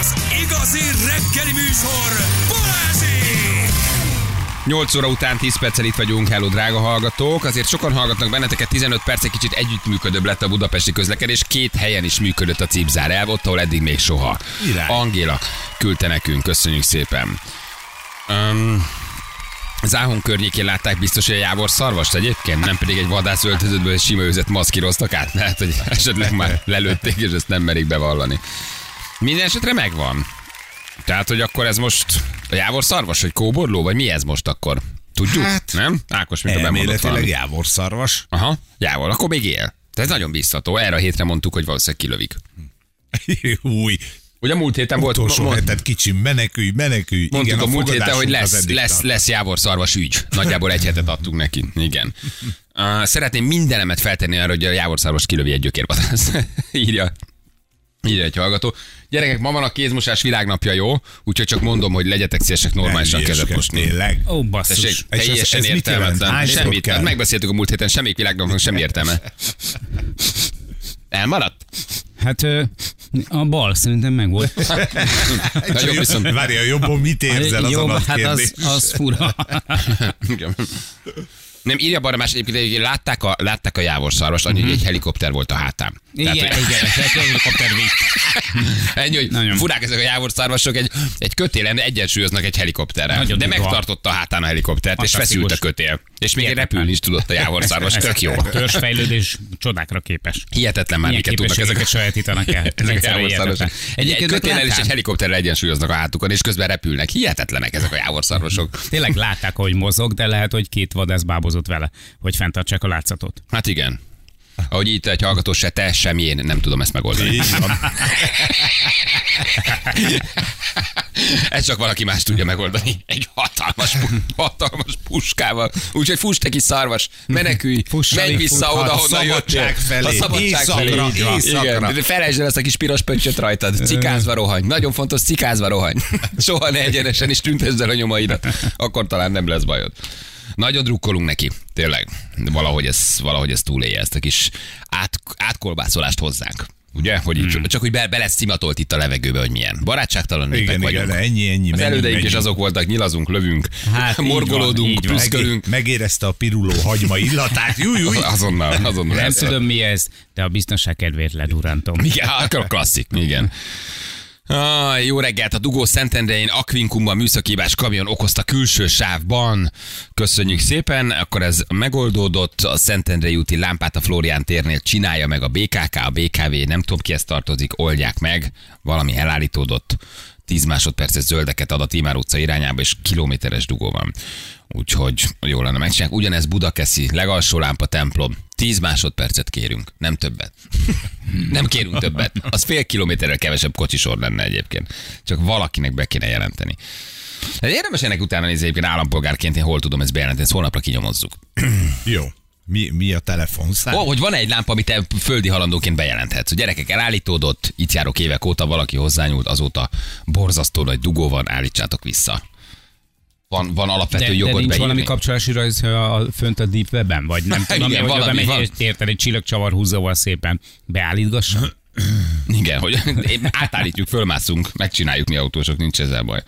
az igazi reggeli műsor, Balázsék! 8 óra után 10 perccel itt vagyunk, hello drága hallgatók. Azért sokan hallgatnak benneteket, 15 perc egy kicsit együttműködőbb lett a budapesti közlekedés. Két helyen is működött a cipzár elv, ott, ahol eddig még soha. Király. Angéla küldte nekünk, köszönjük szépen. Um, Záhon környékén látták biztos, hogy a Jávor szarvast egyébként, nem pedig egy vadász öltözőből sima őzet maszkíroztak át, mert hogy esetleg már lelőtték, és ezt nem merik bevallani. Minden esetre megvan. Tehát, hogy akkor ez most a Jávor szarvas, vagy kóborló, vagy mi ez most akkor? Tudjuk? Hát, nem? Ákos, mint a bemondott valami. jávorszarvas. Aha, Jávor, akkor még él. Tehát ez nagyon biztató. Erre a hétre mondtuk, hogy valószínűleg kilövik. Új, Ugye múlt héten volt, utolsó mond- hetet kicsim, menekülj, menekülj. mondtuk Igen, a múlt héten, hogy lesz, lesz, tart. lesz Jávor szarvas ügy. Nagyjából egy hetet adtunk neki. Igen. Uh, szeretném mindenemet feltenni arra, hogy a Jávor szarvas kilövi egy gyökérvadász. Írja. Írja egy hallgató. Gyerekek, ma van a kézmosás világnapja, jó? Úgyhogy csak mondom, hogy legyetek szívesek normálisan Nem kezet mosni. Tényleg. Ó, basszus. Tessék, ez- teljesen ez értelmetlen. Semmit. Hát megbeszéltük a múlt héten, semmik világnapnak semmi értelme. Elmaradt? Hát a bal szerintem meg volt. Nagyon viszont... Várja, jobban mit érzel az Jó, a hát az, kérdés? az fura. Nem, írja Barnabás egyébként, hogy látták a, látták a Jávor szarvast, annyi, hogy egy helikopter volt a hátán. Igen, Tehát, igen, egy helikopter. Ennyi, hogy Nagyon. furák ezek a jávorszarvasok, egy, egy kötélen egyensúlyoznak egy helikopterrel. Nagyon de durva. megtartotta a hátán a helikoptert, és feszült a kötél. És még Hihetetlen. repülni is tudott a jávorszarvas, tök jó. Törzsfejlődés csodákra képes. Hihetetlen már, miket tudnak ezek a sajátítanak el. ezek a jávorszarvasok. Egy, kötéllel és egy helikopterrel egyensúlyoznak a hátukon, és közben repülnek. Hihetetlenek ezek a jávorszarvasok. Tényleg látták, hogy mozog, de lehet, hogy két vadász bábozott vele, hogy fenntartsák a látszatot. Hát igen. Ahogy itt egy hallgató se te, sem én nem tudom ezt megoldani. Ez csak valaki más tudja megoldani. Egy hatalmas, hatalmas puskával. Úgyhogy fuss te kis szarvas, menekülj, Fuss, menj vissza oda, A honnan jöttél. szabadság felé. A szabadság Éjszakra, felé. Van. éjszakra. Igen. Felejtsd el ezt a kis piros pöccsöt rajtad. Cikázva rohanj. Nagyon fontos, cikázva rohanj. Soha ne egyenesen is tüntesd el a nyomaidat. Akkor talán nem lesz bajod. Nagyon drukkolunk neki, tényleg. Valahogy ez, valahogy ez túlélje ezt a kis át, átkolbászolást hozzánk. Ugye? Hogy így, Hmm. Csak hogy be, bele cimatolt itt a levegőbe, hogy milyen. Barátságtalan népek Igen, vagyunk. igen, ennyi, ennyi. Az menjünk, elődeink is menjünk. azok voltak, nyilazunk, lövünk, Hát morgolódunk, van, így van. prüszkölünk. Megé- Megérezte a piruló hagyma illatát. Júj, júj. Azonnal, azonnal. Nem tudom mi ez, de a biztonság kedvéért ledurantom. Igen, akkor klasszik, igen. Ah, jó reggelt! A dugó Szentendrein Akvinkumban műszakívás kamion okozta külső sávban. Köszönjük szépen, akkor ez megoldódott. A Szentendrei úti lámpát a Florián térnél csinálja meg a BKK, a BKV, nem tudom kihez tartozik, oldják meg. Valami elállítódott. 10 másodperces zöldeket ad a Timár utca irányába, és kilométeres dugó van. Úgyhogy jó lenne megcsinálni. Ugyanez Budakeszi, legalsó lámpa templom. 10 másodpercet kérünk, nem többet. Nem kérünk többet. Az fél kilométerrel kevesebb kocsisor lenne egyébként. Csak valakinek be kéne jelenteni. De érdemes ennek utána nézni egyébként állampolgárként, én hol tudom ezt bejelenteni, ezt holnapra kinyomozzuk. Jó. Mi, mi a telefonszám? Ó, hogy van egy lámpa, amit te földi halandóként bejelenthetsz. Hogy gyerekek, elállítódott, itt járok évek óta, valaki hozzányúlt, azóta borzasztó nagy dugó van, állítsátok vissza. Van, van alapvető De, de jogod nincs beírni. valami kapcsolási rajz a, fönt a Deep Webben? Vagy nem tudom, Igen, valami megy, van. érted, egy csillagcsavar húzóval szépen beállítgassa? Igen, hogy átállítjuk, fölmászunk, megcsináljuk mi autósok, nincs ezzel baj.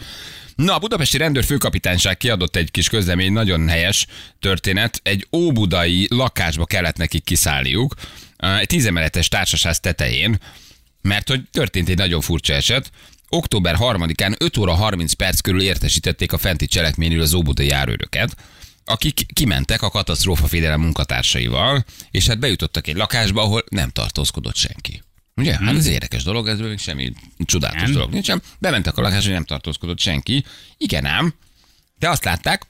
Na, a budapesti rendőr főkapitányság kiadott egy kis közlemény, nagyon helyes történet. Egy óbudai lakásba kellett nekik kiszállniuk, egy tízemeletes társaság tetején, mert hogy történt egy nagyon furcsa eset. Október 3-án 5 óra 30 perc körül értesítették a fenti cselekményről az óbudai járőröket, akik kimentek a katasztrófa munkatársaival, és hát bejutottak egy lakásba, ahol nem tartózkodott senki. Ugye? Hát ez érdekes dolog, ez még semmi csodálatos Nem. dolog nincsen. Bementek a lakásba, nem tartózkodott senki. Igen ám, de azt látták,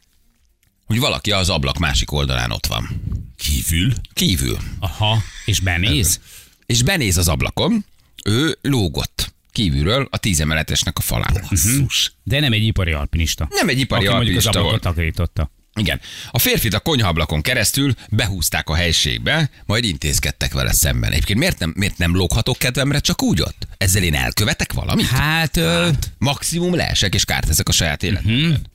hogy valaki az ablak másik oldalán ott van. Kívül. Kívül. Aha, és benéz? És benéz az ablakon, ő lógott kívülről a tízemeletesnek a falán. Basszus. De nem egy ipari alpinista. Nem egy ipari Aki mondjuk az alpinista ablakot takarította. Igen. A férfit a konyhaablakon keresztül behúzták a helységbe, majd intézkedtek vele szemben. Egyébként miért nem, miért nem lóghatok kedvemre csak úgy ott? Ezzel én elkövetek valamit? Hát, ö, Maximum leesek és kárt ezek a saját életemben.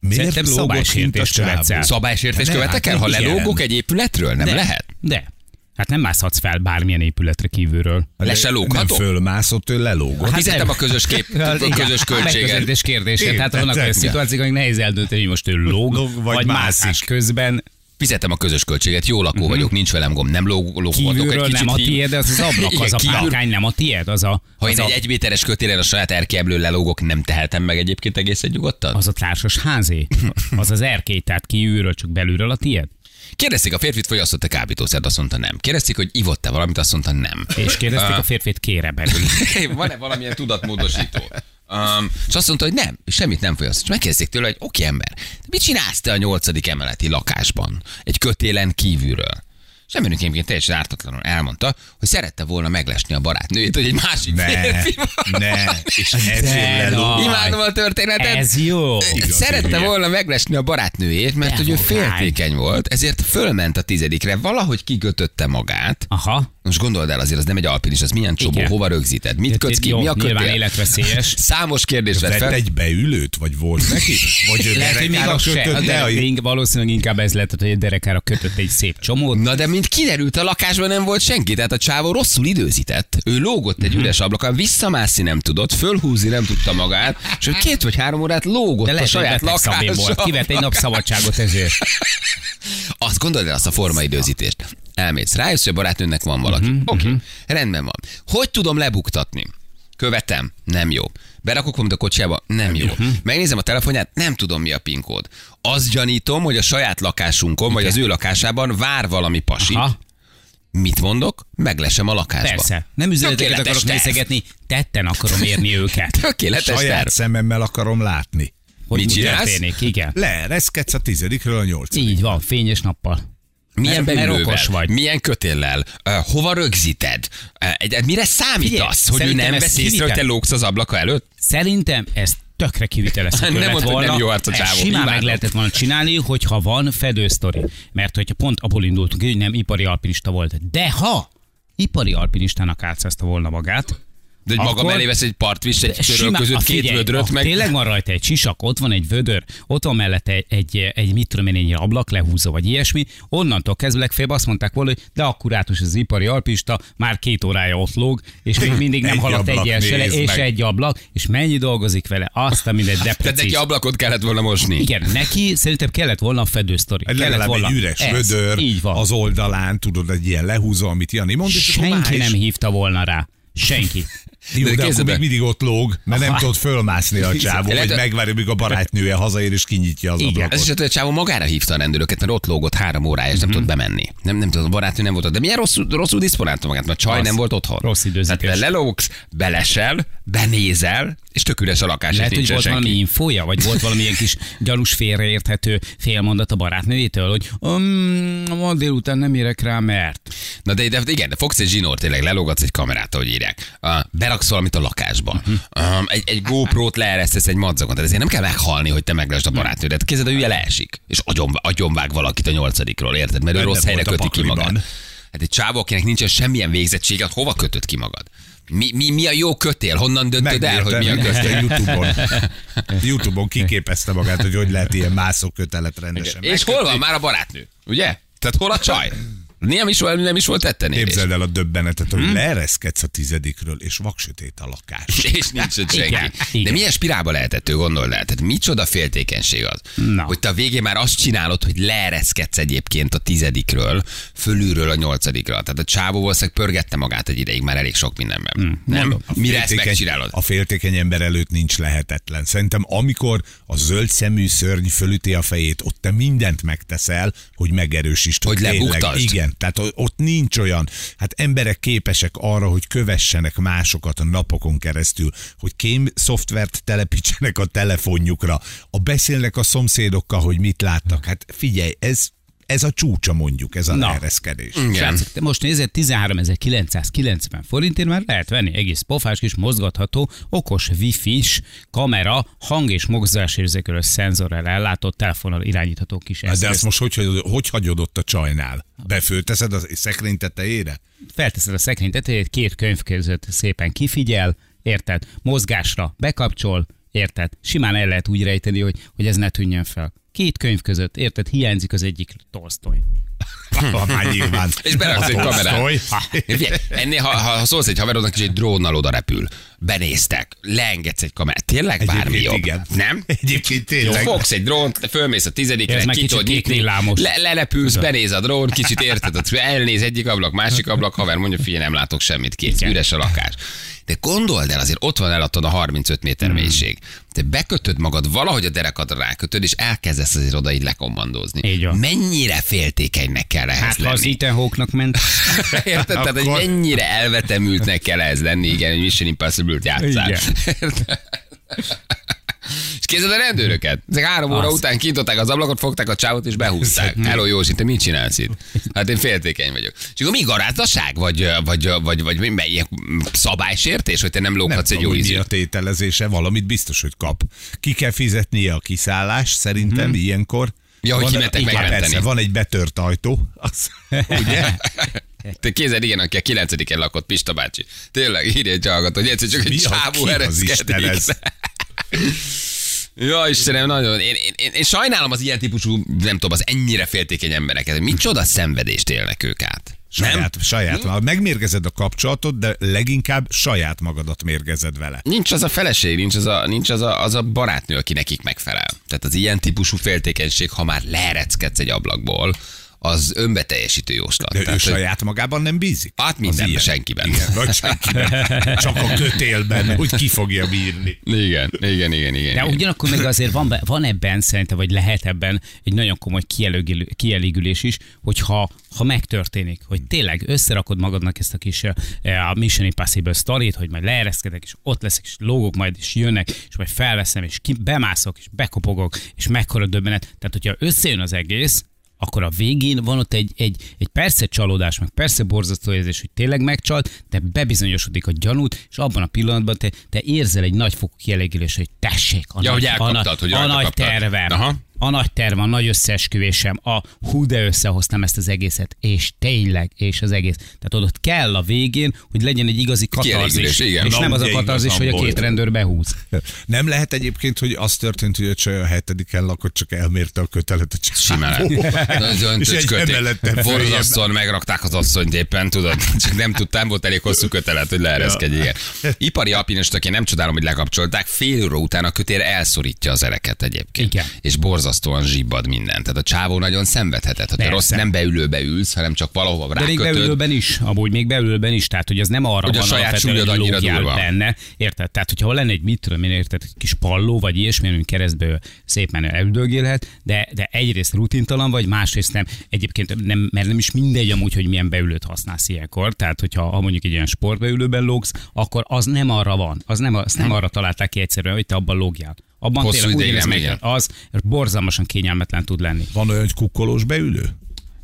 Miért Szerintem lógott szabálysértést követsz el. Szabálysértést Ne, követek hát el, ha lelógok egy épületről? Nem de, lehet? De. Hát nem mászhatsz fel bármilyen épületre kívülről. Le se Nem lógható? fölmászott, ő lelógott. Hát Fizettem a közös kép, a közös költséget. Kérdése. Tehát vannak olyan szituációk, hogy nehéz eldönteni, hogy most ő lóg, Lóg, vagy vagy, mászik. közben Fizettem a közös költséget, jó lakó vagyok, nincs velem gond, nem lóg, lóghatok egy kívülről kicsit. nem a tiéd, az az ablak, Igen, az a kívül- párkány nem a tiéd, az a, Ha én az, egy a, egyméteres kötélen a saját erkélyemről lelógok, nem tehetem meg egyébként egészen nyugodtan? az a társas házé, az az erkély, tehát kívülről, csak belülről a tiéd. Kérdezték a férfit, fogyasztott-e kábítószert, azt mondta nem. Kérdezték, hogy ivott-e valamit, azt mondta nem. És kérdezték a férfit, kére belül. Van-e valamilyen tudatmódosító? Um, és azt mondta, hogy nem, semmit nem fogyaszt. És megkérdezték tőle, hogy oké ember, de mit csinálsz te a nyolcadik emeleti lakásban? Egy kötélen kívülről. És emberünk egyébként teljesen ártatlanul elmondta, hogy szerette volna meglesni a barátnőjét, hogy egy másik Ne, férfi ne, és ezért. Imádom a történetet. Ez jó. Szerette volna meglesni a barátnőjét, mert De hogy ő féltékeny volt, ezért fölment a tizedikre, valahogy kikötötte magát. Aha. Most gondold el azért, az nem egy alpinis, az milyen csobó, Igen. hova rögzíted, mit kötsz ki, mi a Nyilván kötél? életveszélyes. Számos kérdés vett fel. egy beülőt, vagy volt neki? Vagy ő Lehet, hogy még se. kötötte? De, a- valószínűleg inkább ez lett, hogy egy derekára kötött egy szép csomót. Na de mint kiderült, a lakásban nem volt senki, tehát a csávó rosszul időzített. Ő lógott Mhm. egy üres ablakon, visszamászni nem tudott, fölhúzni nem tudta magát, és ő két vagy három órát lógott De a lehet, hogy saját lakásban. Kivett egy nap szabadságot ezért. Azt gondold el azt a formaidőzítést. Elmész, rájössz, hogy a barátnőnek van valaki. Mhm, Oké, okay. rendben van. Hogy tudom lebuktatni? Követem, nem jó. Berakok valamit a kocsiába, nem jó. Mhm. Megnézem a telefonját, nem tudom mi a PIN kód. Azt gyanítom, hogy a saját lakásunkon, vagy az ő lakásában vár valami pasi. Aha, Mit mondok? Meglesem a lakásba. persze. Nem üzeneteket akarok terv. nézegetni, tetten akarom érni őket. Tökéletes Saját terv. szememmel akarom látni. Hogy Mit mi csinálsz? történik, igen. Leereszkedsz a tizedikről a nyolcadik. Így van, fényes nappal. Milyen Mert- okos vagy. Milyen kötéllel? Uh, hova rögzíted? Uh, mire számítasz? hogy ő nem ez veszi észre, hogy te lógsz az ablaka előtt? Szerintem ez tökre kivitelezhető Nem lett volna. nem jó arc a Ezt csávó. Simán Imádom. meg lehetett volna csinálni, hogyha van fedősztori. Mert hogyha pont abból indultunk, hogy nem ipari alpinista volt. De ha ipari alpinistának álcázta volna magát, De hogy maga Akkor- mellé vesz egy partvis, egy Simán- között a két figyelj, vödröt, a- meg... Tényleg van rajta egy sisak, ott van egy vödör, ott van mellette egy, egy, egy mit tudom én, egy ablak lehúzó, vagy ilyesmi. Onnantól kezdve legfeljebb azt mondták volna, hogy de akkurátus az ipari alpista, már két órája ott lóg, és még mindig nem Egy haladt ablak, egy elsőre, nézd és meg. egy ablak, és mennyi dolgozik vele, azt a mindegy Tehát neki ablakot kellett volna mosni. Igen, neki szerintem kellett volna a fedősztori. Egy Kellett legalább volna. egy üres Ez, vödör Így van. az oldalán, tudod, egy ilyen lehúzó, amit Jani mond, és Senki nem hívta volna rá. Senki. Jó, De de, akkor még mindig ott lóg, mert nem tudod fölmászni a csávó, hogy- megvárja, míg a barátnője hazaér és kinyitja az Igen. ablakot. Ez is hogy a csávó magára hívta a rendőröket, mert ott lógott három órája, és Mhm. nem tudott bemenni. Nem, nem tudott, a barátnő nem volt ott. De milyen rosszul, rosszul diszponálta magát, mert a csaj nem volt otthon. Rossz időzítés. Tehát te lelógsz, belesel, benézel, és tök üres a lakás, Lehet, hogy volt senki. valami infója, vagy volt valamilyen kis gyanús félreérthető félmondat a barátnőjétől, hogy um, ma délután nem érek rá, mert. Na de, de igen, de fogsz egy zsinórt, tényleg lelógatsz egy kamerát, ahogy írják. Uh, beraksz valamit a lakásba. Um, egy, egy GoPro-t leeresztesz egy madzagon. Tehát ezért nem kell meghalni, hogy te meglesd a barátnődet. Kézed a hülye leesik, és agyon, agyonvág valakit a nyolcadikról, érted? Mert ő rossz helyre köti ki magát. Hát egy csávó, akinek nincsen semmilyen végzettsége, hát hova kötöd ki magad? Mi, mi, mi a jó kötél? Honnan döntöd el, hogy mi a kötél? Youtube-on. Youtube-on kiképezte magát, hogy hogy lehet ilyen mászókötelet rendesen És hol van már a barátnő? Ugye? Tehát hol a csaj? Nem is, volt- nem is volt tetten érés. Képzeld el a döbbenetet, hogy leereszkedsz a tizedikről, és vaksötét a lakás. és nincs ott senki. Igen, De igen. milyen spirálba lehetett ő, gondold el? Tehát micsoda féltékenység az? Na. Hogy te a végén már azt csinálod, hogy leereszkedsz egyébként a tizedikről, fölülről a nyolcadikra. Tehát a csávó valószínűleg pörgette magát egy ideig már elég sok mindenben. Hm, nem? A Mire ezt megcsinálod? a féltékeny ember előtt nincs lehetetlen. Szerintem amikor a zöld szemű szörny fölüti a fejét, ott te mindent megteszel, hogy megerősítsd. Hogy tényleg- lebuktasd. Igen, tehát o- ott nincs olyan. Hát emberek képesek arra, hogy kövessenek másokat a napokon keresztül, hogy kém szoftvert telepítsenek a telefonjukra, a beszélnek a szomszédokkal, hogy mit láttak. Hát figyelj, ez, ez a csúcsa mondjuk, ez a Na. leereszkedés. Igen. Srácok, te most nézed, 13.990 forintért már lehet venni egész pofás kis mozgatható, okos wifi-s kamera, hang- és mozgásérzékelő szenzorral ellátott telefonnal irányítható kis Hát de eszköz. azt most hogy, hogy, hogy hagyod ott a csajnál? Befölteszed a szekrény tetejére? felteszed a szekrény tetejét, két könyv között szépen kifigyel, érted? Mozgásra bekapcsol, érted? Simán el lehet úgy rejteni, hogy, hogy ez ne tűnjön fel. Két könyv között, érted? Hiányzik az egyik Tolstoy. Ha már nyilván. És beraksz egy kamerát. Ennél, ha, ha szólsz egy haverodnak, és egy drónnal oda repül, benéztek, leengedsz egy kamerát, tényleg bármi Egyébként jobb. igen. Nem? Egyébként Jó, tényleg. fogsz egy drónt, te fölmész a tizedikre, Ez meg ki kicsit tudod nyitni, le, lelepülsz, benéz a drón, kicsit érted, ott elnéz egyik ablak, másik ablak, haver mondja, figyelj, nem látok semmit, kész, üres a lakás. De gondold el, azért ott van eladtad a 35 méter Hmm. mélység. Te bekötöd magad, valahogy a derekadra rákötöd, és elkezdesz azért oda így lekommandozni. Így van. Mennyire féltékenynek kell ehhez Hát ha az lenni? Ethan Hawke-nak ment, Érted? Tehát, hogy mennyire elvetemültnek kell ez lenni, igen, hogy Mission Igen. Érted? És kézzel a rendőröket. Ezek három óra Az. után kintották az ablakot, fogták a csávot és behúzták. Hello Józsi, te mit csinálsz itt? Hát én féltékeny vagyok. És akkor mi garázdaság? Vagy, vagy, vagy, vagy, vagy ilyen szabálysértés, hogy te nem lóghatsz egy jó ízűt? a tételezése, valamit biztos, hogy kap. Ki kell fizetnie a kiszállás, szerintem ilyenkor. Ja, hogy Van- kimentek megmenteni. Persze, van egy betört ajtó, az, ugye? Te kézed, igen, aki a kilencediken lakott, Pista bácsi. Tényleg, írja egy hallgató, hogy egyszer csak egy csávó ereszkedik. Ja, Istenem, nagyon. Én, én, én, én, sajnálom az ilyen típusú, nem tudom, az ennyire féltékeny embereket. Micsoda szenvedést élnek ők át. Nem? Saját, saját. Ha Megmérgezed a kapcsolatot, de leginkább saját magadat mérgezed vele. Nincs az a feleség, nincs az a, nincs az a, az a barátnő, aki nekik megfelel. Tehát az ilyen típusú féltékenység, ha már leereckedsz egy ablakból, az önbeteljesítő jóslat. De ő Tehát, hogy- saját magában nem bízik? Hát mindenben, senkiben. Igen, vagy senkiben. Csak a kötélben, hogy ki fogja bírni. Igen, igen, igen, igen. De igen. ugyanakkor meg azért van, van ebben szerintem, vagy lehet ebben egy nagyon komoly kielégülés is, hogyha ha megtörténik, hogy tényleg összerakod magadnak ezt a kis eh, a Mission Impossible sztorit, hogy majd leereszkedek, és ott leszek, és lógok majd, és jönnek, és majd felveszem, és ki, bemászok, és bekopogok, és mekkora döbbenet. Tehát, hogyha összejön az egész, akkor a végén van ott egy, egy, egy persze csalódás, meg persze borzasztó érzés, hogy tényleg megcsalt, de bebizonyosodik a gyanút, és abban a pillanatban te, te érzel egy nagyfokú kielégülés, hogy tessék, a, Ja, nagy, hogy a, a rajta nagy tervem, Aha. A nagy terve, a nagy összeesküvésem, a hú, de összehoztam ezt az egészet, és tényleg, és az egész. Tehát ott kell a végén, hogy legyen egy igazi katarzis, igen. és nem az a katarzis, hogy a két rendőr behúz. Nem lehet egyébként, hogy az történt, hogy a csaj a hetediken lakott, csak elmérte a kötelet a emeleten följebb. Borzasztóan megrakták az asszonyt éppen, tudod. Csak nem tudtam, volt elég hosszú kötelet, hogy leereszkedj, igen. Ipari alpinistök, én nem csodálom, hogy lekapcsolták. Fél óra után a kötél elszorítja az ereket egyébként. Igen. És borzasztóan zsibbad minden. Tehát a csávó nagyon szenvedhetett. Ha te Persze. rossz nem beülőbe ülsz, hanem csak valahova De még rákötöd. beülőben is, amúgy még beülőben is, tehát hogy az nem arra Hogy a van saját alapvetően, súlyod hogy annyira durva. benne, érted? Tehát, hogyha lenne egy, mit tudom én, érted, egy kis palló, vagy ilyesmi, amin keresztből szép menő elüldögélhet, de, de egyrészt rutintalan vagy, másrészt nem, egyébként nem, mert nem is mindegy amúgy, hogy milyen beülőt használsz ilyenkor, tehát hogyha ha mondjuk egy ilyen sportbeülőben lógsz, akkor az nem arra van, az nem, az nem arra találták ki egyszerűen, hogy te abban lógjál. Abban Hosszú tényleg úgy érez az borzalmasan kényelmetlen tud lenni. Van olyan, hogy kukkolós beülő?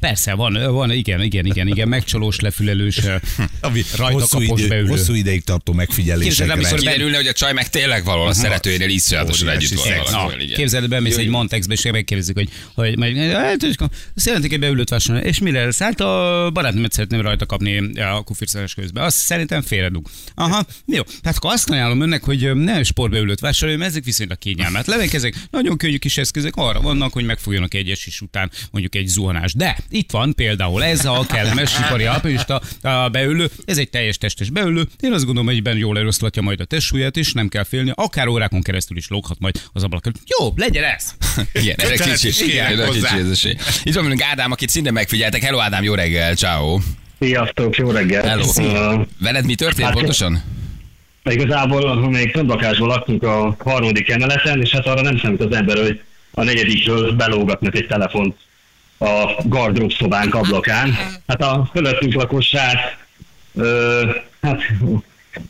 Persze, van, van, igen, igen, igen, igen, megcsalós, lefülelős, Ami rajta hosszú, kapos idő, beülő. hosszú ideig tartó Képzeld, megfigyelésekre. amikor Kiderülne, hogy a csaj meg tényleg valahol a szeretőjénél iszonyatosan együtt van képzeld, bemész egy. Montexbe, és megkérdezik, hogy, hogy meg, hát, akkor szeretnék egy beülőt vásárolni, és mire lesz? Hát a barátnőmet szeretném rajta kapni a kufirszálás közben. Azt szerintem félredug. Aha, jó. Tehát akkor azt ajánlom önnek, hogy ne sportbeülőt vásároljon, mert ezek viszonylag kényelmetlenek, ezek nagyon könnyű kis eszközök arra vannak, hogy megfogjanak egy esés után mondjuk egy zuhanás. De itt van például ez a kellemes ipari alpinista a beülő, ez egy teljes testes beülő. Én azt gondolom, hogy ben jól eloszlatja majd a testsúlyát, és nem kell félni, akár órákon keresztül is lóghat majd az ablak előtt. Jó, legyen ez! Igen, erre kicsi, is igen, erre kicsi ez esély. Itt van velünk Ádám, akit szinte megfigyeltek. Hello Ádám, jó reggel, ciao. Sziasztok, jó reggel! Hello. Uh, Veled mi történt Hát- pontosan? igazából még fönnlakásban laktunk a harmadik emeleten, és hát arra nem számít az ember, hogy a negyedikről belógatnak egy telefont a gardrób szobánk ablakán. Hát a fölöttünk lakosság, hát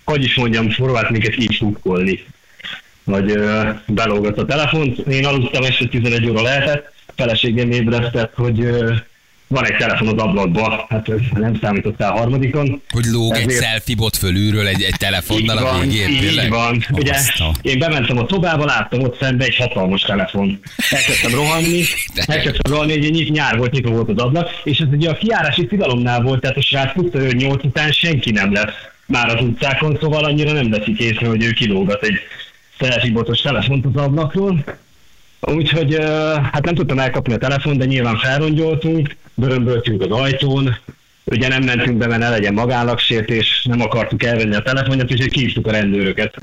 hogy is mondjam, próbált minket így sukkolni, hogy ö, belógat a telefont. Én aludtam este 11 óra lehetett, feleségem ébresztett, hogy ö, van egy telefon az ablakba, hát ez nem számítottál harmadikon. Hogy lóg egy Ezért- selfie bot fölülről egy, egy telefonnal a végén, így tényleg? van. Ugye, Azt a- én bementem a szobába, láttam ott szembe egy hatalmas telefon. Elkezdtem rohanni, elkezdtem rohanni, egy nyit nyár volt, nyitva volt az ablak, és ez ugye a kiárási tilalomnál volt, tehát a srác tudta, hogy 8 után senki nem lesz már az utcákon, szóval annyira nem veszik észre, hogy ő kilógat egy selfie botos telefont az ablakról. Úgyhogy hát nem tudtam elkapni a telefon, de nyilván felrongyoltunk, börömböltünk az ajtón, ugye nem mentünk be, mert ne legyen magállagsértés, nem akartuk elvenni a telefonját, úgyhogy kihívtuk a rendőröket.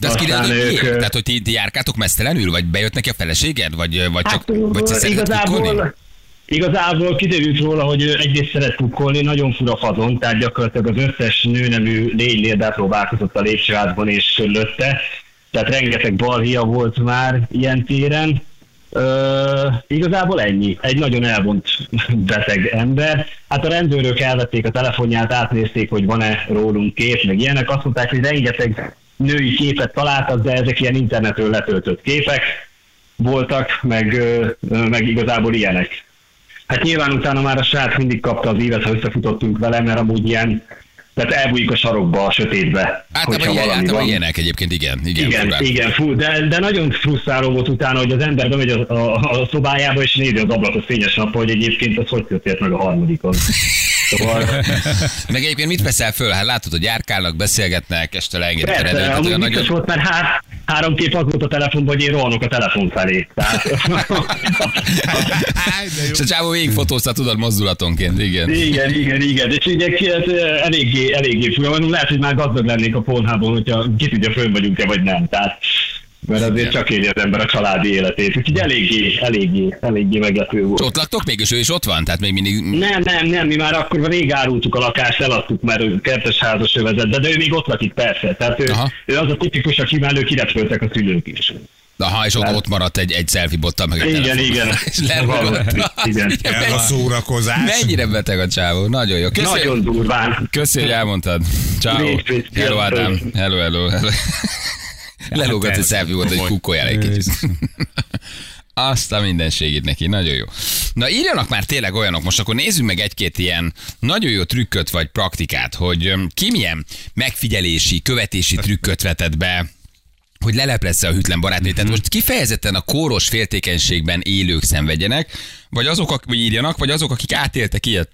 De azt Aztán kiderült, hogy ők, Tehát, hogy ti, ti járkátok mesztelenül, vagy bejött neki a feleséged, vagy, vagy csak Hát, vagy szeretett igazából, kukkolni? igazából kiderült róla, hogy ő egyrészt szeret kukkolni, nagyon fura fazon, tehát gyakorlatilag az összes nőnemű légy próbálkozott a lépcsőházban és lőtte, tehát rengeteg balhia volt már ilyen téren. Ö, igazából ennyi. Egy nagyon elvont beteg ember. Hát a rendőrök elvették a telefonját, átnézték, hogy van-e rólunk kép, meg ilyenek. Azt mondták, hogy rengeteg női képet találtak, de ezek ilyen internetről letöltött képek voltak, meg, meg igazából ilyenek. Hát nyilván utána már a srác mindig kapta az évet, ha összefutottunk vele, mert amúgy ilyen, tehát elbújik a sarokba, a sötétbe. Általában, hogyha ilyen, valami általában ilyenek egyébként, igen. Igen, Igen, furán. igen, fú, de, de nagyon frusztráló volt utána, hogy az ember bemegy a, a, a szobájába, és nézi az ablakot fényes nappal, hogy egyébként az hogy történt meg a harmadikon. Szóval, Meg egyébként mit veszel föl? Hát látod, hogy járkálnak, beszélgetnek, este leengedik a rendőröket, amúgy nagyon... volt, mert há, három kép az volt a telefonban, hogy én rohanok a telefon felé. Tehát, És a csávó végig fotózta, tudod, mozdulatonként, igen. igen, igen, igen, és ugye ki- hát, eléggé, eléggé fura, lehet, hogy már gazdag lennék a pornhából, hogyha ki tudja, fönn vagyunk-e, vagy nem. Tehát, mert azért csak éli az ember a családi életét. Úgyhogy eléggé, eléggé, eléggé meglepő volt. És ott laktok még, és ő is ott van? Tehát még mindig... Nem, nem, nem, mi már akkor rég árultuk a lakást, eladtuk, mert ő kertes házas övezet, de, de ő még ott lakik persze. Tehát ő, Aha. ő az a tipikus, aki mellő kirepültek a szülők is. Aha, és ott, ott maradt egy, egy selfie bottal, meg egy Igen, telefon. igen. És. Igen. Ez a szórakozás. Mennyire beteg a csávó, nagyon jó. Köszönjük, Nagyon durván. Köszi, hogy elmondtad. Ciao. Hello. Ádám. Hello, hello, hello. Lelógatsz egy ez selfie volt, hogy kukkoljál egy kicsit. Azt a mindenségét neki, nagyon jó. Na írjanak már tényleg olyanok, most akkor nézzük meg egy-két ilyen nagyon jó trükköt vagy praktikát, hogy ki milyen megfigyelési, követési trükköt vetett be, hogy leleplezze a hűtlen barátnőt. Tehát most kifejezetten a kóros féltékenységben élők szenvedjenek, vagy azok, akik írjanak, vagy azok, akik átéltek ilyet.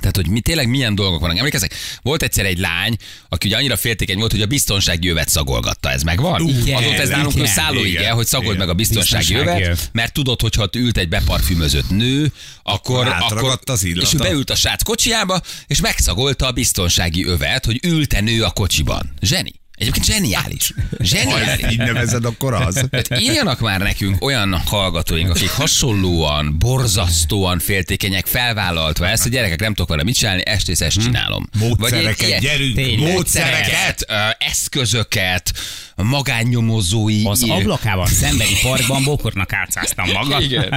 Tehát, hogy mi tényleg milyen dolgok vannak. Emlékeztek, volt egyszer egy lány, aki ugye annyira féltékeny volt, hogy a biztonsági jövet szagolgatta. Ez megvan? Igen, Azóta ez nálunk igen, szállóige, igen, hogy szagold igen. meg a biztonsági, Biztonsági jövet, jöv. mert tudod, hogy ha ült egy beparfümözött nő, akkor, akkor az illata. és ő beült a srác kocsiába, és megszagolta a biztonsági övet, hogy ült-e nő a kocsiban. Zseni. Egyébként zseniális. Ha Zseniális. így nevezed, akkor az. Tehát írjanak már nekünk olyan hallgatóink, akik hasonlóan, borzasztóan féltékenyek, felvállaltva ezt, hogy gyerekek nem tudok vele mit csinálni, estész ezt csinálom. Módszereket, egy ilyen- gyerünk, Tényleg, módszereket. eszközöket, magánnyomozói. Az ablakával szembeni parkban bokornak átszáztam magam. igen.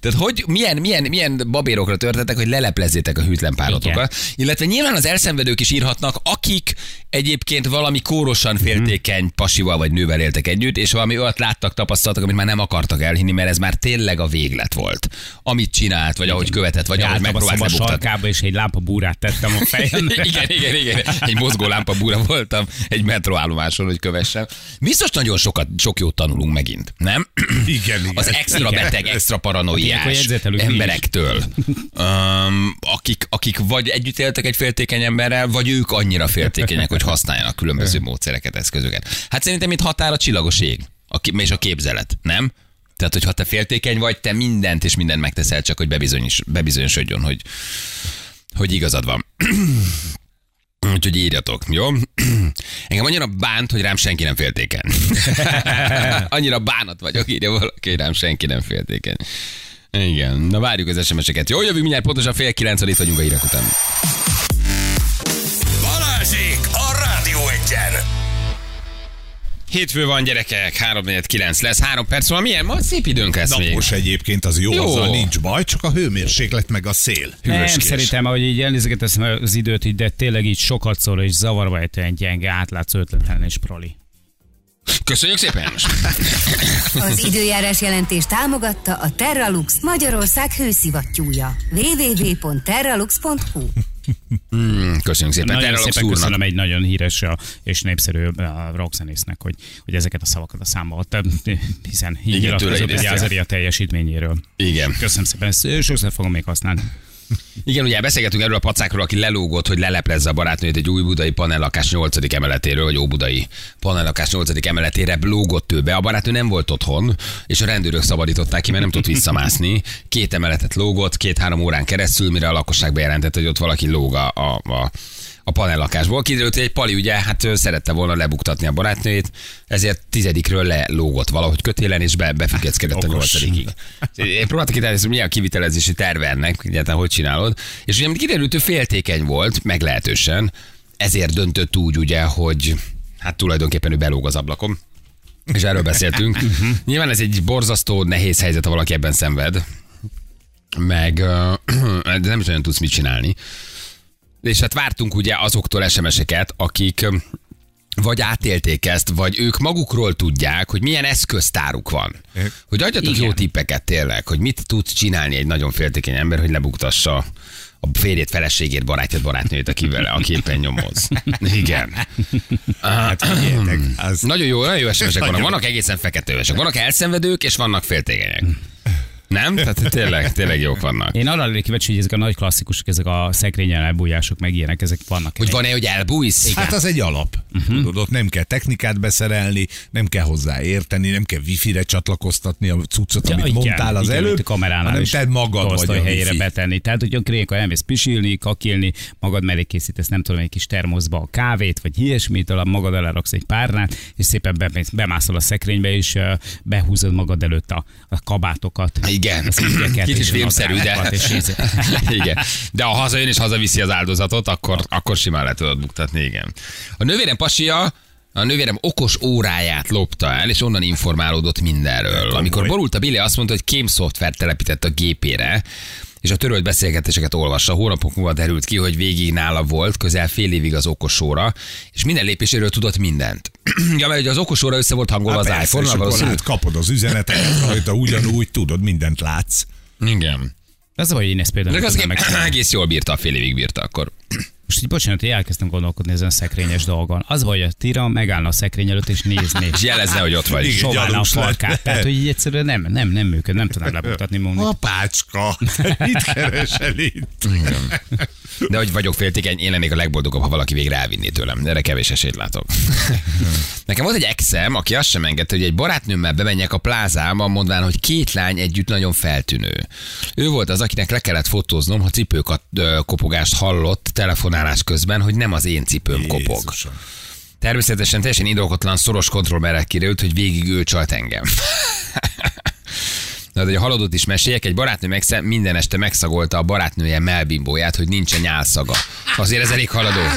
Tehát hogy milyen, milyen, milyen babérokra törtetek, hogy leleplezzétek a hűtlen párotokat. Illetve nyilván az elszenvedők is írhatnak, akik egyébként valami kórosan féltékeny pasival vagy nővel éltek együtt, és valami olyat láttak, tapasztaltak, amit már nem akartak elhinni, mert ez már tényleg a véglet volt. Amit csinált, vagy ahogy követett, vagy ahogy a megpróbált lebuktatni. sarkába, és egy lámpa búrát tettem a fejemre. igen, igen, igen. Egy mozgó lámpabúra voltam egy metroállomáson, hogy kövessem. Biztos nagyon sokat, sok jót tanulunk megint, nem? Igen, igen. Az extra Igen. beteg, extra paranoiás emberektől, um, akik, akik vagy együtt éltek egy féltékeny emberrel, vagy ők annyira féltékenyek, hogy használjanak különböző módszereket, eszközöket. Hát szerintem itt határ a csillagos ég, a, ki- és a képzelet, nem? Tehát, hogy ha te féltékeny vagy, te mindent és mindent megteszel, csak hogy bebizonyos, bebizonyosodjon, hogy, hogy igazad van. Úgyhogy írjatok, jó? Engem annyira bánt, hogy rám senki nem féltéken. annyira bánat vagyok, írja valaki, hogy rám senki nem féltéken. Igen, na várjuk az SMS-eket. Jó, jövünk mindjárt pontosan fél kilenc, itt vagyunk a hírek után. Balázsék a Rádió Egyen! Hétfő van, gyerekek, 3 9 lesz, három perc van. Milyen? Ma szép időnk lesz még. Napos egyébként az jó, Jó. azzal nincs baj, csak a hőmérséklet meg a szél. Nem, Hűvöskés. szerintem, ahogy így elnézegetem az időt, így, de tényleg így sokat szól, és zavarba ejtően gyenge, átlátszó ötletlen és proli. Köszönjük szépen, János. Az időjárás jelentés támogatta a Terralux Magyarország hőszivattyúja. www.terralux.hu Köszönjük szépen. Nagyon Terralux szépen úrnak. köszönöm egy nagyon híres a- és népszerű a rockzenésznek, hogy, hogy ezeket a szavakat a számba adta, hiszen így Igen, nyilatkozott egy idézte. Ázeria teljesítményéről. Igen. Köszönöm szépen, ezt sokszor fogom még használni. Igen, ugye beszélgetünk erről a pacákról, aki lelógott, hogy leleplezze a barátnőjét egy új budai panellakás 8. emeletéről, vagy óbudai panellakás 8. emeletére lógott ő be. A barátnő nem volt otthon, és a rendőrök szabadították ki, mert nem tudott visszamászni. Két emeletet lógott, két-három órán keresztül, mire a lakosság bejelentette, hogy ott valaki lóg a, a, a a panellakásból. Kiderült, hogy egy pali ugye hát szerette volna lebuktatni a barátnőjét, ezért tizedikről lelógott valahogy kötélen, és be, befüggeszkedett a nyolcadikig. Én próbáltam kitalálni, hogy milyen a kivitelezési terve ennek, egyáltalán hogy csinálod. És ugye, kiderült, ő féltékeny volt, meglehetősen, ezért döntött úgy, ugye, hogy hát tulajdonképpen ő belóg az ablakon. És erről beszéltünk. Nyilván ez egy borzasztó, nehéz helyzet, ha valaki ebben szenved. Meg de nem is nagyon tudsz mit csinálni. És hát vártunk ugye azoktól SMS-eket, akik vagy átélték ezt, vagy ők magukról tudják, hogy milyen eszköztáruk van. Hogy adjatok Igen. jó tippeket tényleg, hogy mit tud csinálni egy nagyon féltékeny ember, hogy lebuktassa a férjét, feleségét, barátját, barátnőjét, akivel, aki éppen nyomoz. Igen. Hát az Nagyon jó, nagyon jó SMS-ek vannak. Vannak egészen fekete övesek. Vannak elszenvedők, és vannak féltékenyek. Nem? Tehát tényleg, tényleg jók vannak. Én arra lennék kíváncsi, hogy ezek a nagy klasszikusok, ezek a szekrényen elbújások, meg ilyenek, ezek vannak. Hogy van-e, hogy elbújsz? Hát az egy alap. Uh-huh. Tudod, ott nem kell technikát beszerelni, nem kell hozzá érteni, nem kell wifi-re csatlakoztatni a cuccot, amit igen, mondtál az igen, előbb, a kameránál hanem is te magad vagy a helyére wifi. betenni. Tehát, hogy ilyenkor elmész pisilni, kakilni, magad mellé készítesz, nem tudom, egy kis termoszba a kávét, vagy ilyesmit, alap magad alá raksz egy párnát, és szépen bemész- bemászol a szekrénybe, és behúzod magad előtt a, a kabátokat. Igen. Kicsit filmszerű, de... igen. De ha hazajön és hazaviszi az áldozatot, akkor, akkor simán le tudod buktatni, igen. A nővérem pasia a nővérem okos óráját lopta el, és onnan informálódott mindenről. Amikor borult a Billy, azt mondta, hogy kém szoftvert telepített a gépére, és a törölt beszélgetéseket olvassa. Hónapok múlva derült ki, hogy végig nála volt, közel fél évig az okos óra, és minden lépéséről tudott mindent. ja, mert ugye az okos óra össze volt hangolva Hát az iPhone-nal, valószínűleg. hát kapod az üzeneteket rajta, ugyanúgy tudod, mindent látsz. Igen. Az hogy én ezt például De az egész jól bírta, a fél évig bírta akkor. Most így bocsánat, hogy elkezdtem gondolkodni ezen a szekrényes dolgon. Az vagy, a tira megállna a szekrény előtt és nézni. És jelezze, hogy ott vagy. Igen. Soválna a farkát. Tehát, hogy így egyszerűen nem, nem, nem működ, nem tudnám lemutatni magam. Apácska, mit keresel itt? De hogy vagyok féltékeny, én lennék a legboldogabb, ha valaki végre elvinné tőlem. Erre kevés esélyt látok. Nekem volt egy exem, aki azt sem engedte, hogy egy barátnőmmel bemenjek a plázába, mondván, hogy két lány együtt nagyon feltűnő. Ő volt az, akinek le kellett fotóznom, ha cipőkat kopogást hallott telefonálás közben, hogy nem az én cipőm kopog. Jézusom. Természetesen teljesen indokolatlan szoros kontrollmerre kiderült, hogy végig ő csalt engem. Na, de egy haladót is meséljek, egy barátnő megsze- minden este megszagolta a barátnője melbimbóját, hogy nincsen nyálszaga. Azért ez elég haladó.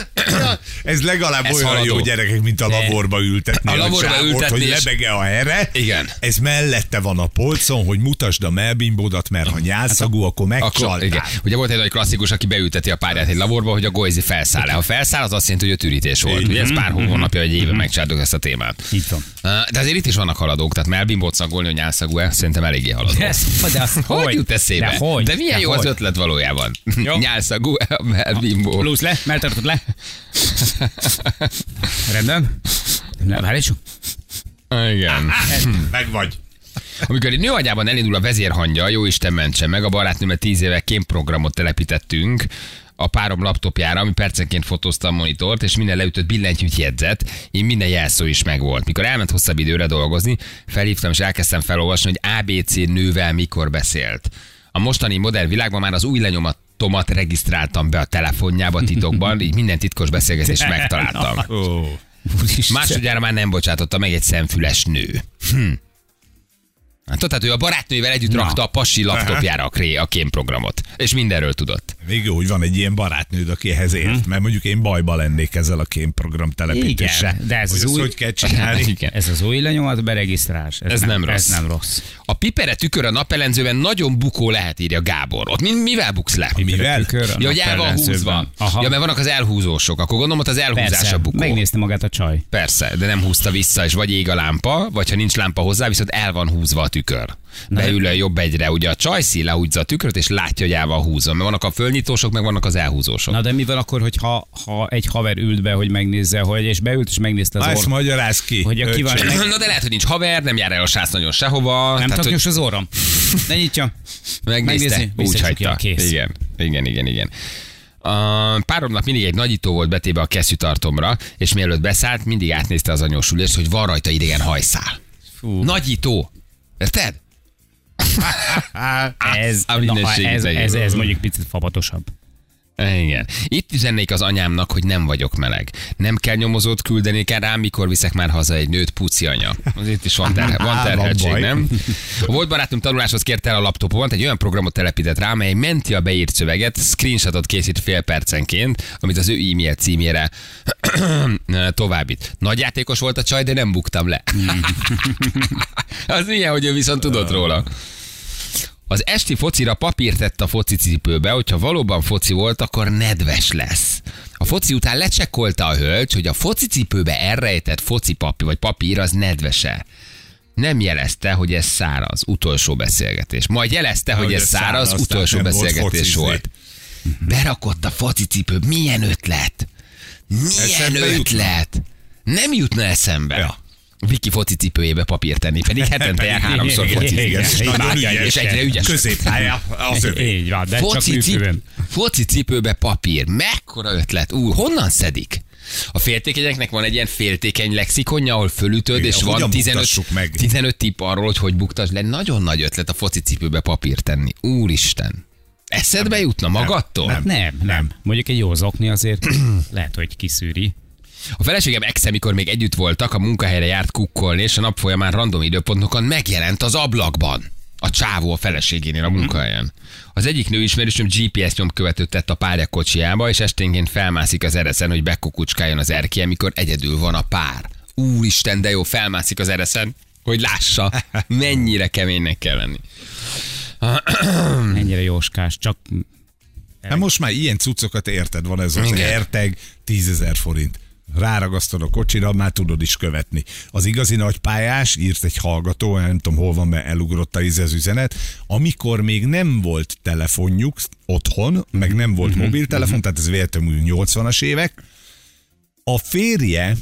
Ez legalább Ez olyan haladó. jó gyerekek, mint a laborba ültetni. A laborba sávot, ültetni, hogy és- lebege a herre. Igen. Ez mellette van a polcon, hogy mutasd a melbimbódat, mert ha nyálszagú, akkor megcsaltál. igen. Ugye volt egy nagy klasszikus, aki beülteti a párját egy laborba, hogy a gojzi felszáll -e. Ha felszáll, az azt jelenti, hogy a ürítés volt. Ugye ez pár hónapja, vagy éve megcsináltuk ezt a témát. Így van. De azért itt is vannak haladók, tehát melbimbót szagolni, hogy nyálszagú-e, szerintem eléggé haladó. Ez, de az Hogy, hogy jut eszébe? De, hogy? De milyen de jó hogy? az ötlet valójában. Jó. Nyálszagú a melbimbó. Plusz le, melltartod le. Rendben. Nem, várj, Igen. Meg vagy. Amikor egy nő agyában elindul a vezérhangja, jó Isten mentse meg, a barátnőmet tíz éve kémprogramot telepítettünk a párom laptopjára, ami percenként fotózta a monitort, és minden leütött billentyűt jegyzett, én minden jelszó is megvolt. Mikor elment hosszabb időre dolgozni, felhívtam és elkezdtem felolvasni, hogy ABC nővel mikor beszélt. A mostani modern világban már az új lenyomatomat regisztráltam be a telefonjába titokban, így minden titkos beszélgetést megtaláltam. Másodjára már nem bocsátotta meg egy szemfüles nő. Hm. Hát tudod, hogy a barátnővel együtt Na. rakta a pasi laptopjára a, kré, a kémprogramot. És mindenről tudott. Még jó, hogy van egy ilyen barátnőd, aki ehhez ért, mert mondjuk én bajba lennék ezzel a kémprogram telepítéssel. Igen, de ez hogy az új- hogy kell csinálni? Igen. Ez az új lenyomat beregisztrálás. Ez nem rossz. Ez nem rossz. A pipere tükör a napellenzőben nagyon bukó lehet, írja Gábor. Ott mi, mivel buksz le? Mivel? Tükör a Ja, hogy el van húzva. Aha. Ja, mert vannak az elhúzósok. Akkor gondolom, ott az elhúzás Persze, a bukó. megnézte magát a csaj. Persze, de nem húzta vissza, és vagy ég a lámpa, vagy ha nincs lámpa hozzá, viszont el van húzva a tükör. Beül a jobb egyre, ugye a csajszí lehúzza a tükröt, és látja, hogy állva húzom. Mert vannak a fölnyitósok, meg vannak az elhúzósok. Na de mi van akkor, hogyha ha egy haver ült be, hogy megnézze, hogy és beült és megnézte az Ezt orr. magyaráz ki. Hogy a ki van- öcsém. Na de lehet, hogy nincs haver, nem jár el a sász nagyon sehova. Nem tehát, hogy taknyos az orrom. Ne nyitja. megnézte, megnézni, úgy hagyta. kész. Igen, igen, igen, igen. A páromnak mindig egy nagyító volt betéve a kesztyűtartomra, és mielőtt beszállt, mindig átnézte az anyósülést, hogy van rajta idegen hajszál. Fú. Nagyító. Érted? Ez, na, ez, idején. ez, ez mondjuk picit fabatosabb. Igen. Itt üzennék az anyámnak, hogy nem vagyok meleg. Nem kell nyomozót küldeni kell rám, mikor viszek már haza egy nőt, puci anya. Az itt is van, terhe, van baj. nem? A volt barátom tanuláshoz kérte el a laptopon, egy olyan programot telepített rá, amely menti a beírt szöveget, screenshotot készít fél percenként, amit az ő e-mail címére továbbít. Nagy játékos volt a csaj, de nem buktam le. az milyen, hogy ő viszont tudott róla. Az esti focira papírt tett a focicipőbe, hogyha valóban foci volt, akkor nedves lesz. A foci után lecsekkolta a hölgy, hogy a focicipőbe elrejtett foci papír, vagy papír az nedvese. Nem jelezte, hogy ez száraz, utolsó beszélgetés. Majd jelezte, hogy Hogy ez száraz, száraz, utolsó nem volt beszélgetés focizni. volt. Berakott a focicipő, milyen ötlet? Milyen Eszembe jutna? ötlet? Nem jutna eszembe. Ja. Viki focicipőjébe papírt tenni, pedig hetente jár háromszor. Igen, És egyre ügyes. Középpálya az övé. Így van, de csak Foci, cip, műfőben. foci cipőbe papír. Mekkora ötlet. Ú, honnan szedik? A féltékenyeknek van egy ilyen féltékeny lexikonja, ahol fölütöd, Igen, és van hogyan 15, buktassuk meg? 15 tipp arról, hogy hogy buktasd le. Nagyon nagy ötlet a foci cipőbe papírt tenni. Úristen. Eszedbe jutna magadtól? Hát nem, nem. Mondjuk egy jó zokni azért lehet, hogy kiszűri. A feleségem ex, mikor még együtt voltak, a munkahelyre járt kukkolni, és a nap folyamán random időpontokon megjelent az ablakban. A csávó a feleségénél a munkahelyen. Az egyik nő ismerősöm GPS nyomkövetőt tett a párja kocsiába, és esténként felmászik az ereszen, hogy bekukucskáljon az erkély, mikor egyedül van a pár. Úristen, de jó, felmászik az ereszen, hogy lássa, mennyire keménynek kell lenni. Ennyire jóskás, csak Hát most már ilyen cuccokat érted, van ez az Igen. erteg, tízezer forint. Ráragasztod a kocsira, már tudod is követni. Az igazi nagy pályás, írt egy hallgató, nem tudom hol van, mert elugrott a íz az üzenet, amikor még nem volt telefonjuk otthon, meg nem volt mobiltelefon, tehát ez véletlenül 80-as évek, a férje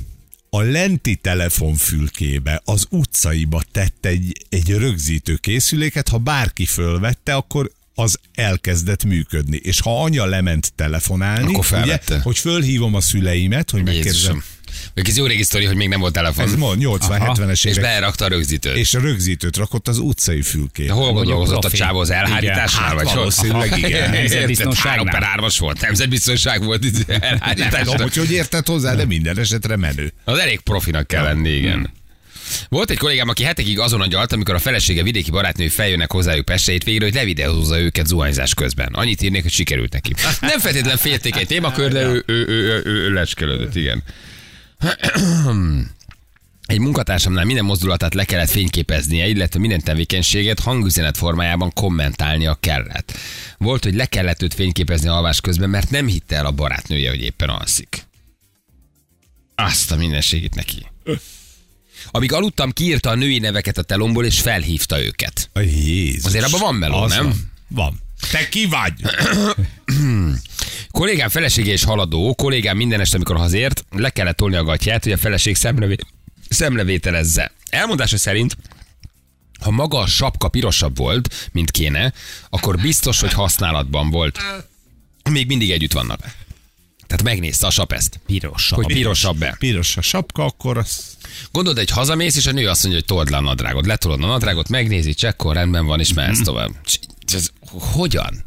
a lenti telefonfülkébe, az utcaiba tett egy, egy rögzítő készüléket, ha bárki fölvette, akkor az elkezdett működni. És ha anya lement telefonálni, Akkor ugye, hogy fölhívom a szüleimet, hogy megkérdezem. Jézusom. Még ez jó régi sztori, hogy még nem volt telefon. Ez ma 80-70-es és évek. berakta a rögzítőt. És a rögzítőt rakott az utcai fülkébe. De hol gondolkozott a csávó az elhárításnál? Igen, vagy hát hol? valószínűleg igen. Érted, Nemzetbiztonságnál. 3 per 3-as volt. Nemzetbiztonság volt tudom, hogy érted hozzá, de minden esetre menő. Az elég profinak kell lenni, igen. Volt egy kollégám, aki hetekig azon agyalt, amikor a felesége vidéki barátnői feljönnek hozzájuk Pestre végre, hogy levideózza őket zuhanyzás közben. Annyit írnék, hogy sikerült neki. Nem feltétlen félték egy témakör, de ő, ő, ő, ő, ő lecskelődött, igen. Egy munkatársamnál minden mozdulatát le kellett fényképeznie, illetve minden tevékenységet hangüzenet formájában kommentálnia kellett. Volt, hogy le kellett őt fényképezni alvás közben, mert nem hitte el a barátnője, hogy éppen alszik. Azt a mindenségét neki. Amíg aludtam, kiírta a női neveket a telomból, és felhívta őket. A Jézus. Azért abban van meló, Az nem? Van. van. Te ki vagy? Kollégám felesége és haladó, kollégám minden este, amikor hazért, le kellett tolni a gatyját, hogy a feleség szemlevé... szemlevételezze. Elmondása szerint ha maga a sapka pirosabb volt, mint kéne, akkor biztos, hogy használatban volt. Még mindig együtt vannak. Tehát megnézte a sap ezt. pirosabb. Hogy pirosabb-e. Piros a sapka, akkor az... Gondolod, hogy hazamész, és a nő azt mondja, hogy told le a nadrágot. Letolod a nadrágot, megnézi, csekkor, rendben van, és mehetsz tovább. Cs- Ez, hogyan?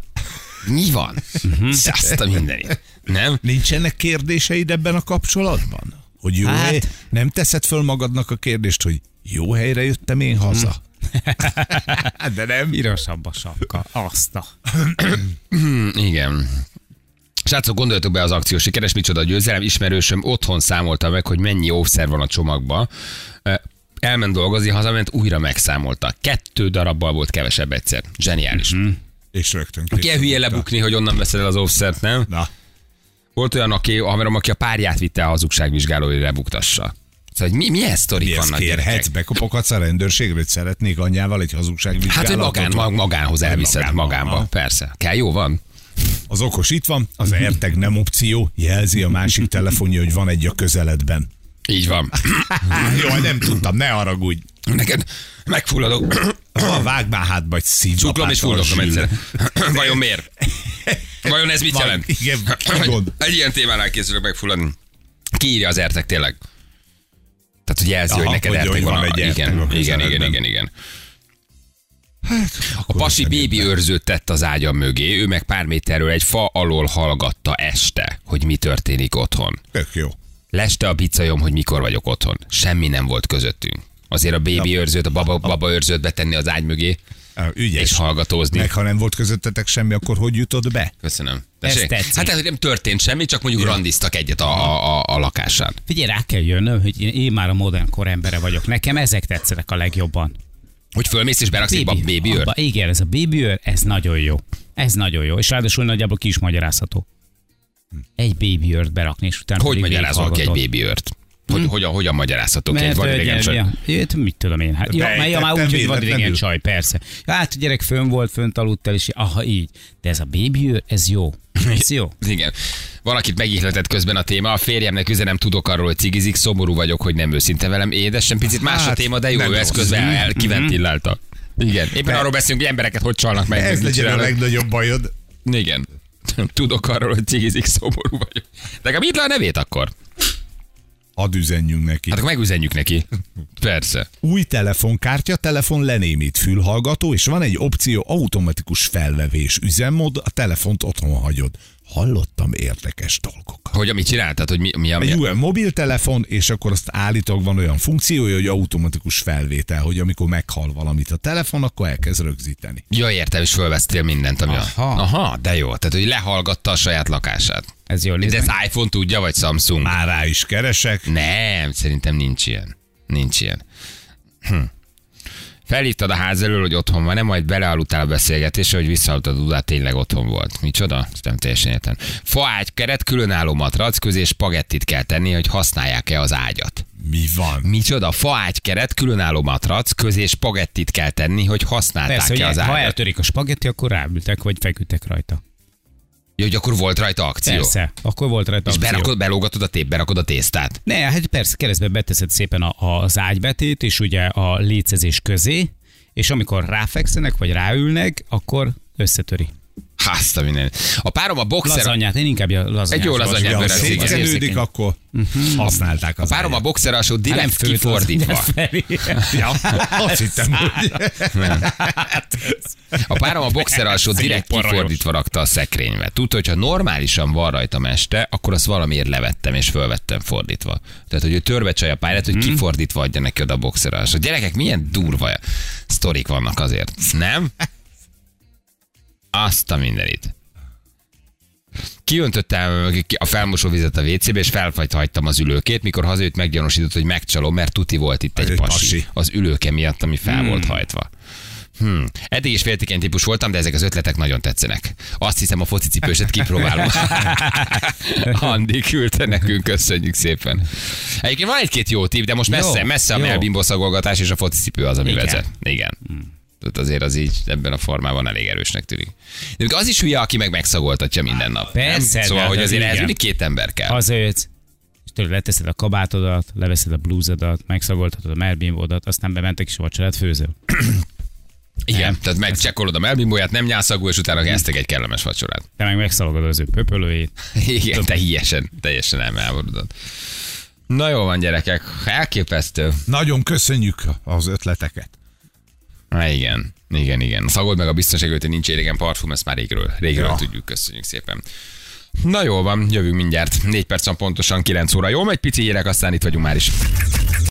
Mi van? Azt a mindenit. Nem? Nincsenek kérdéseid ebben a kapcsolatban? Hogy jó Hát- hely... Nem teszed föl magadnak a kérdést, hogy jó helyre jöttem én haza? De nem. Pirosabb a sapka. Azt a... Igen. Srácok, gondoljatok be az akció sikeres, micsoda győzelem. Ismerősöm otthon számolta meg, hogy mennyi óvszer van a csomagba. Ö, Elment dolgozni, hazament, újra megszámolta. Kettő darabbal volt kevesebb egyszer. Zseniális. Mm-hmm. És rögtön Ki hülye készült. lebukni, hogy onnan veszed el az óvszert, nem? Na, Volt olyan, aki, haverom, aki a párját vitte a hazugságvizsgáló, hogy lebuktassa. Szóval, hogy mi, milyen sztorik Mi vannak kérhetsz? Bekopoghatsz a rendőrségre, hogy szeretnék anyjával egy hazugságvizsgálatot? Hát, hogy magán, mag, magánhoz elviszed, Magánba, magánba. aha. Persze. Kell, jó van. Az okos itt van, az AirTag nem opció, jelzi a másik telefonja, hogy van egy a közeledben. Így van. Jó, nem tudtam, ne haragudj. Neked megfulladok. Ha vág már hátba egy szívlapát. Csuklom és fuldokom egyszer. Vajon miért? Vajon ez mit Van, jelent? igen, gond? Egy ilyen témánál készülök megfulladni. Ki írja az ertek tényleg? Tehát, hogy jelzi, Aha, hogy neked hogy- ertek van. van egy igen, a igen, igen, közeledben. igen, igen. A pasi bébi őrzőt tett az ágyam mögé, ő meg pár méterről egy fa alól hallgatta este, hogy mi történik otthon. Tök jó. Leste a bicajom, hogy mikor vagyok otthon. Semmi nem volt közöttünk. Azért a bébi őrzőt, a baba, baba őrzőt betenni az ágy mögé, Ügyes. és hallgatózni. Meg ha nem volt közöttetek semmi, akkor hogy jutott be? Köszönöm. Ez Tessék? tetszik. Hát ez nem történt semmi, csak mondjuk randiztak egyet a, a, a, a lakásán. Figyelj, rá kell jönnöm, hogy én, én már a modern kor embere vagyok. Nekem ezek tetszenek a legjobban. Hogy fölmész és beraksz egy bab- baby őr? Igen, ez a baby őr, ez nagyon jó. Ez nagyon jó. És ráadásul nagyjából ki is magyarázható. Egy baby őrt berakni, és utána Hogy magyarázol ki egy baby őrt? Hogy, hogyan, hogyan magyarázhatok ki egy Mert vadidegen csaj? ja, ja, mit tudom én, hát, ja, mert ja, már úgy, hogy vadidegen csaj, persze. Ja, hát a gyerek fönn volt, fönt aludt el, és aha, így. De ez a baby őr, ez jó. Ez jó. Igen. Valakit megihletett közben a téma. A férjemnek üzenem, tudok arról, hogy cigizik, szomorú vagyok, hogy nem őszinte velem. Édesem, picit más a Hát, téma, de jó, ő ezt közben el, kiventillálta. Igen. Éppen arról beszélünk, hogy embereket hogy csalnak meg. Ez legyen a legnagyobb bajod. Igen. Tudok arról, hogy cigizik, szomorú vagyok. De mit le a nevét akkor? Hadd üzenjünk neki. Hát akkor megüzenjük neki. Persze. Új telefonkártya, telefon lenémít fülhallgató, és van egy opció automatikus felvevés üzemmód, a telefont otthon hagyod. Hallottam érdekes dolgokat. Hogy amit csináltad, hogy mi, mi, a, mi Egy új mobiltelefon, és akkor azt állítólag van olyan funkciója, hogy automatikus felvétel, hogy amikor meghal valamit a telefon, akkor elkezd rögzíteni. Ja, értem, és fölvesztél mindent, ami Aha. a... Aha, de jó. Tehát, hogy lehallgatta a saját lakását. Ez jól De ez iPhone tudja, vagy Samsung? Már rá is keresek. Nem, szerintem nincs ilyen. Nincs ilyen. Hm. Felhívtad a ház elől, hogy otthon van, nem majd belealudtál a beszélgetésre, hogy visszahallottad a dudát, tényleg otthon volt. Micsoda? Ezt nem teljesen értem. Faágy, keret, különálló matrac közé spagettit kell tenni, hogy használják-e az ágyat. Mi van? Micsoda? Faágy, keret, különálló matrac közé spagettit kell tenni, hogy Persze, használták-e hogy az ha ágyat. eltörik a spagetti, akkor ráültek, vagy feküdtek rajta. Ja, hogy akkor volt rajta akció. Persze, akkor volt rajta És akció. berakod, belógatod a tép, berakod a tésztát. Ne, hát persze, keresztbe beteszed szépen a, az ágybetét, és ugye a lécezés közé, és amikor ráfekszenek, vagy ráülnek, akkor összetöri. Azt a minden. A párom a boxer... Lazanyát, én inkább a lazanyát. Egy jó lazanyát szépen. szétkenődik, akkor használták A az párom a boxer alsó Hát nem direkt főt kifordítva. Ja, azt hittem, hogy... A párom a boxer alsó direkt kifordítva rakta a szekrénybe. Tudta, hogy ha normálisan van rajta meste, akkor azt valamiért levettem és fölvettem fordítva. Tehát, hogy ő törve csaj a pályát, hogy kifordítva adja neki oda a boxer alsó. Gyerekek, milyen durva sztorik vannak azért. Nem? Azt a mindenit. Kiöntöttem a felmosóvizet a WC-be, és felfagyt hagytam az ülőkét, mikor hazajött meggyanúsított, hogy megcsalom, mert tuti volt itt egy Egy pasi, pasi. az ülőke miatt, ami fel volt hajtva. Hmm. Eddig is féltékeny típus voltam, de ezek az ötletek nagyon tetszenek. Azt hiszem a focicipőset kipróbálom. Andi küldte nekünk, köszönjük szépen. Egyébként van egy-két jó tipp, de most messze, Jó, messze a jó. melbimbo szagolgatás és a focicipő az, ami Igen. vezet. Igen. Tehát azért az így ebben a formában elég erősnek tűnik. De az is hülye, aki meg megszagoltatja minden nap. nem? Persze, Szóval, de hogy az azért ez mindig két ember kell. Hazajössz, és tőle leteszed a kabátodat, leveszed a blúzodat, megszagoltatod a melbimbódat, aztán bementek is a vacsorát főzöl. Igen, Nem. tehát megcsekkolod a melbimbóját, nem nyászagú, és utána kezdtek egy kellemes vacsorát. Te meg megszalagod az ő pöpölőjét. Igen, teljesen, teljesen elmeháborodott. Na jó van, gyerekek, elképesztő. Nagyon köszönjük az ötleteket. Na igen, igen, igen. Szagold meg a biztonságot, hogy nincs érégen parfum, ezt már régről, régről Ja. tudjuk, köszönjük szépen. Na jó van, jövünk mindjárt. Négy perc van pontosan, 9 óra. Jó, megy pici hírek, aztán itt vagyunk már is.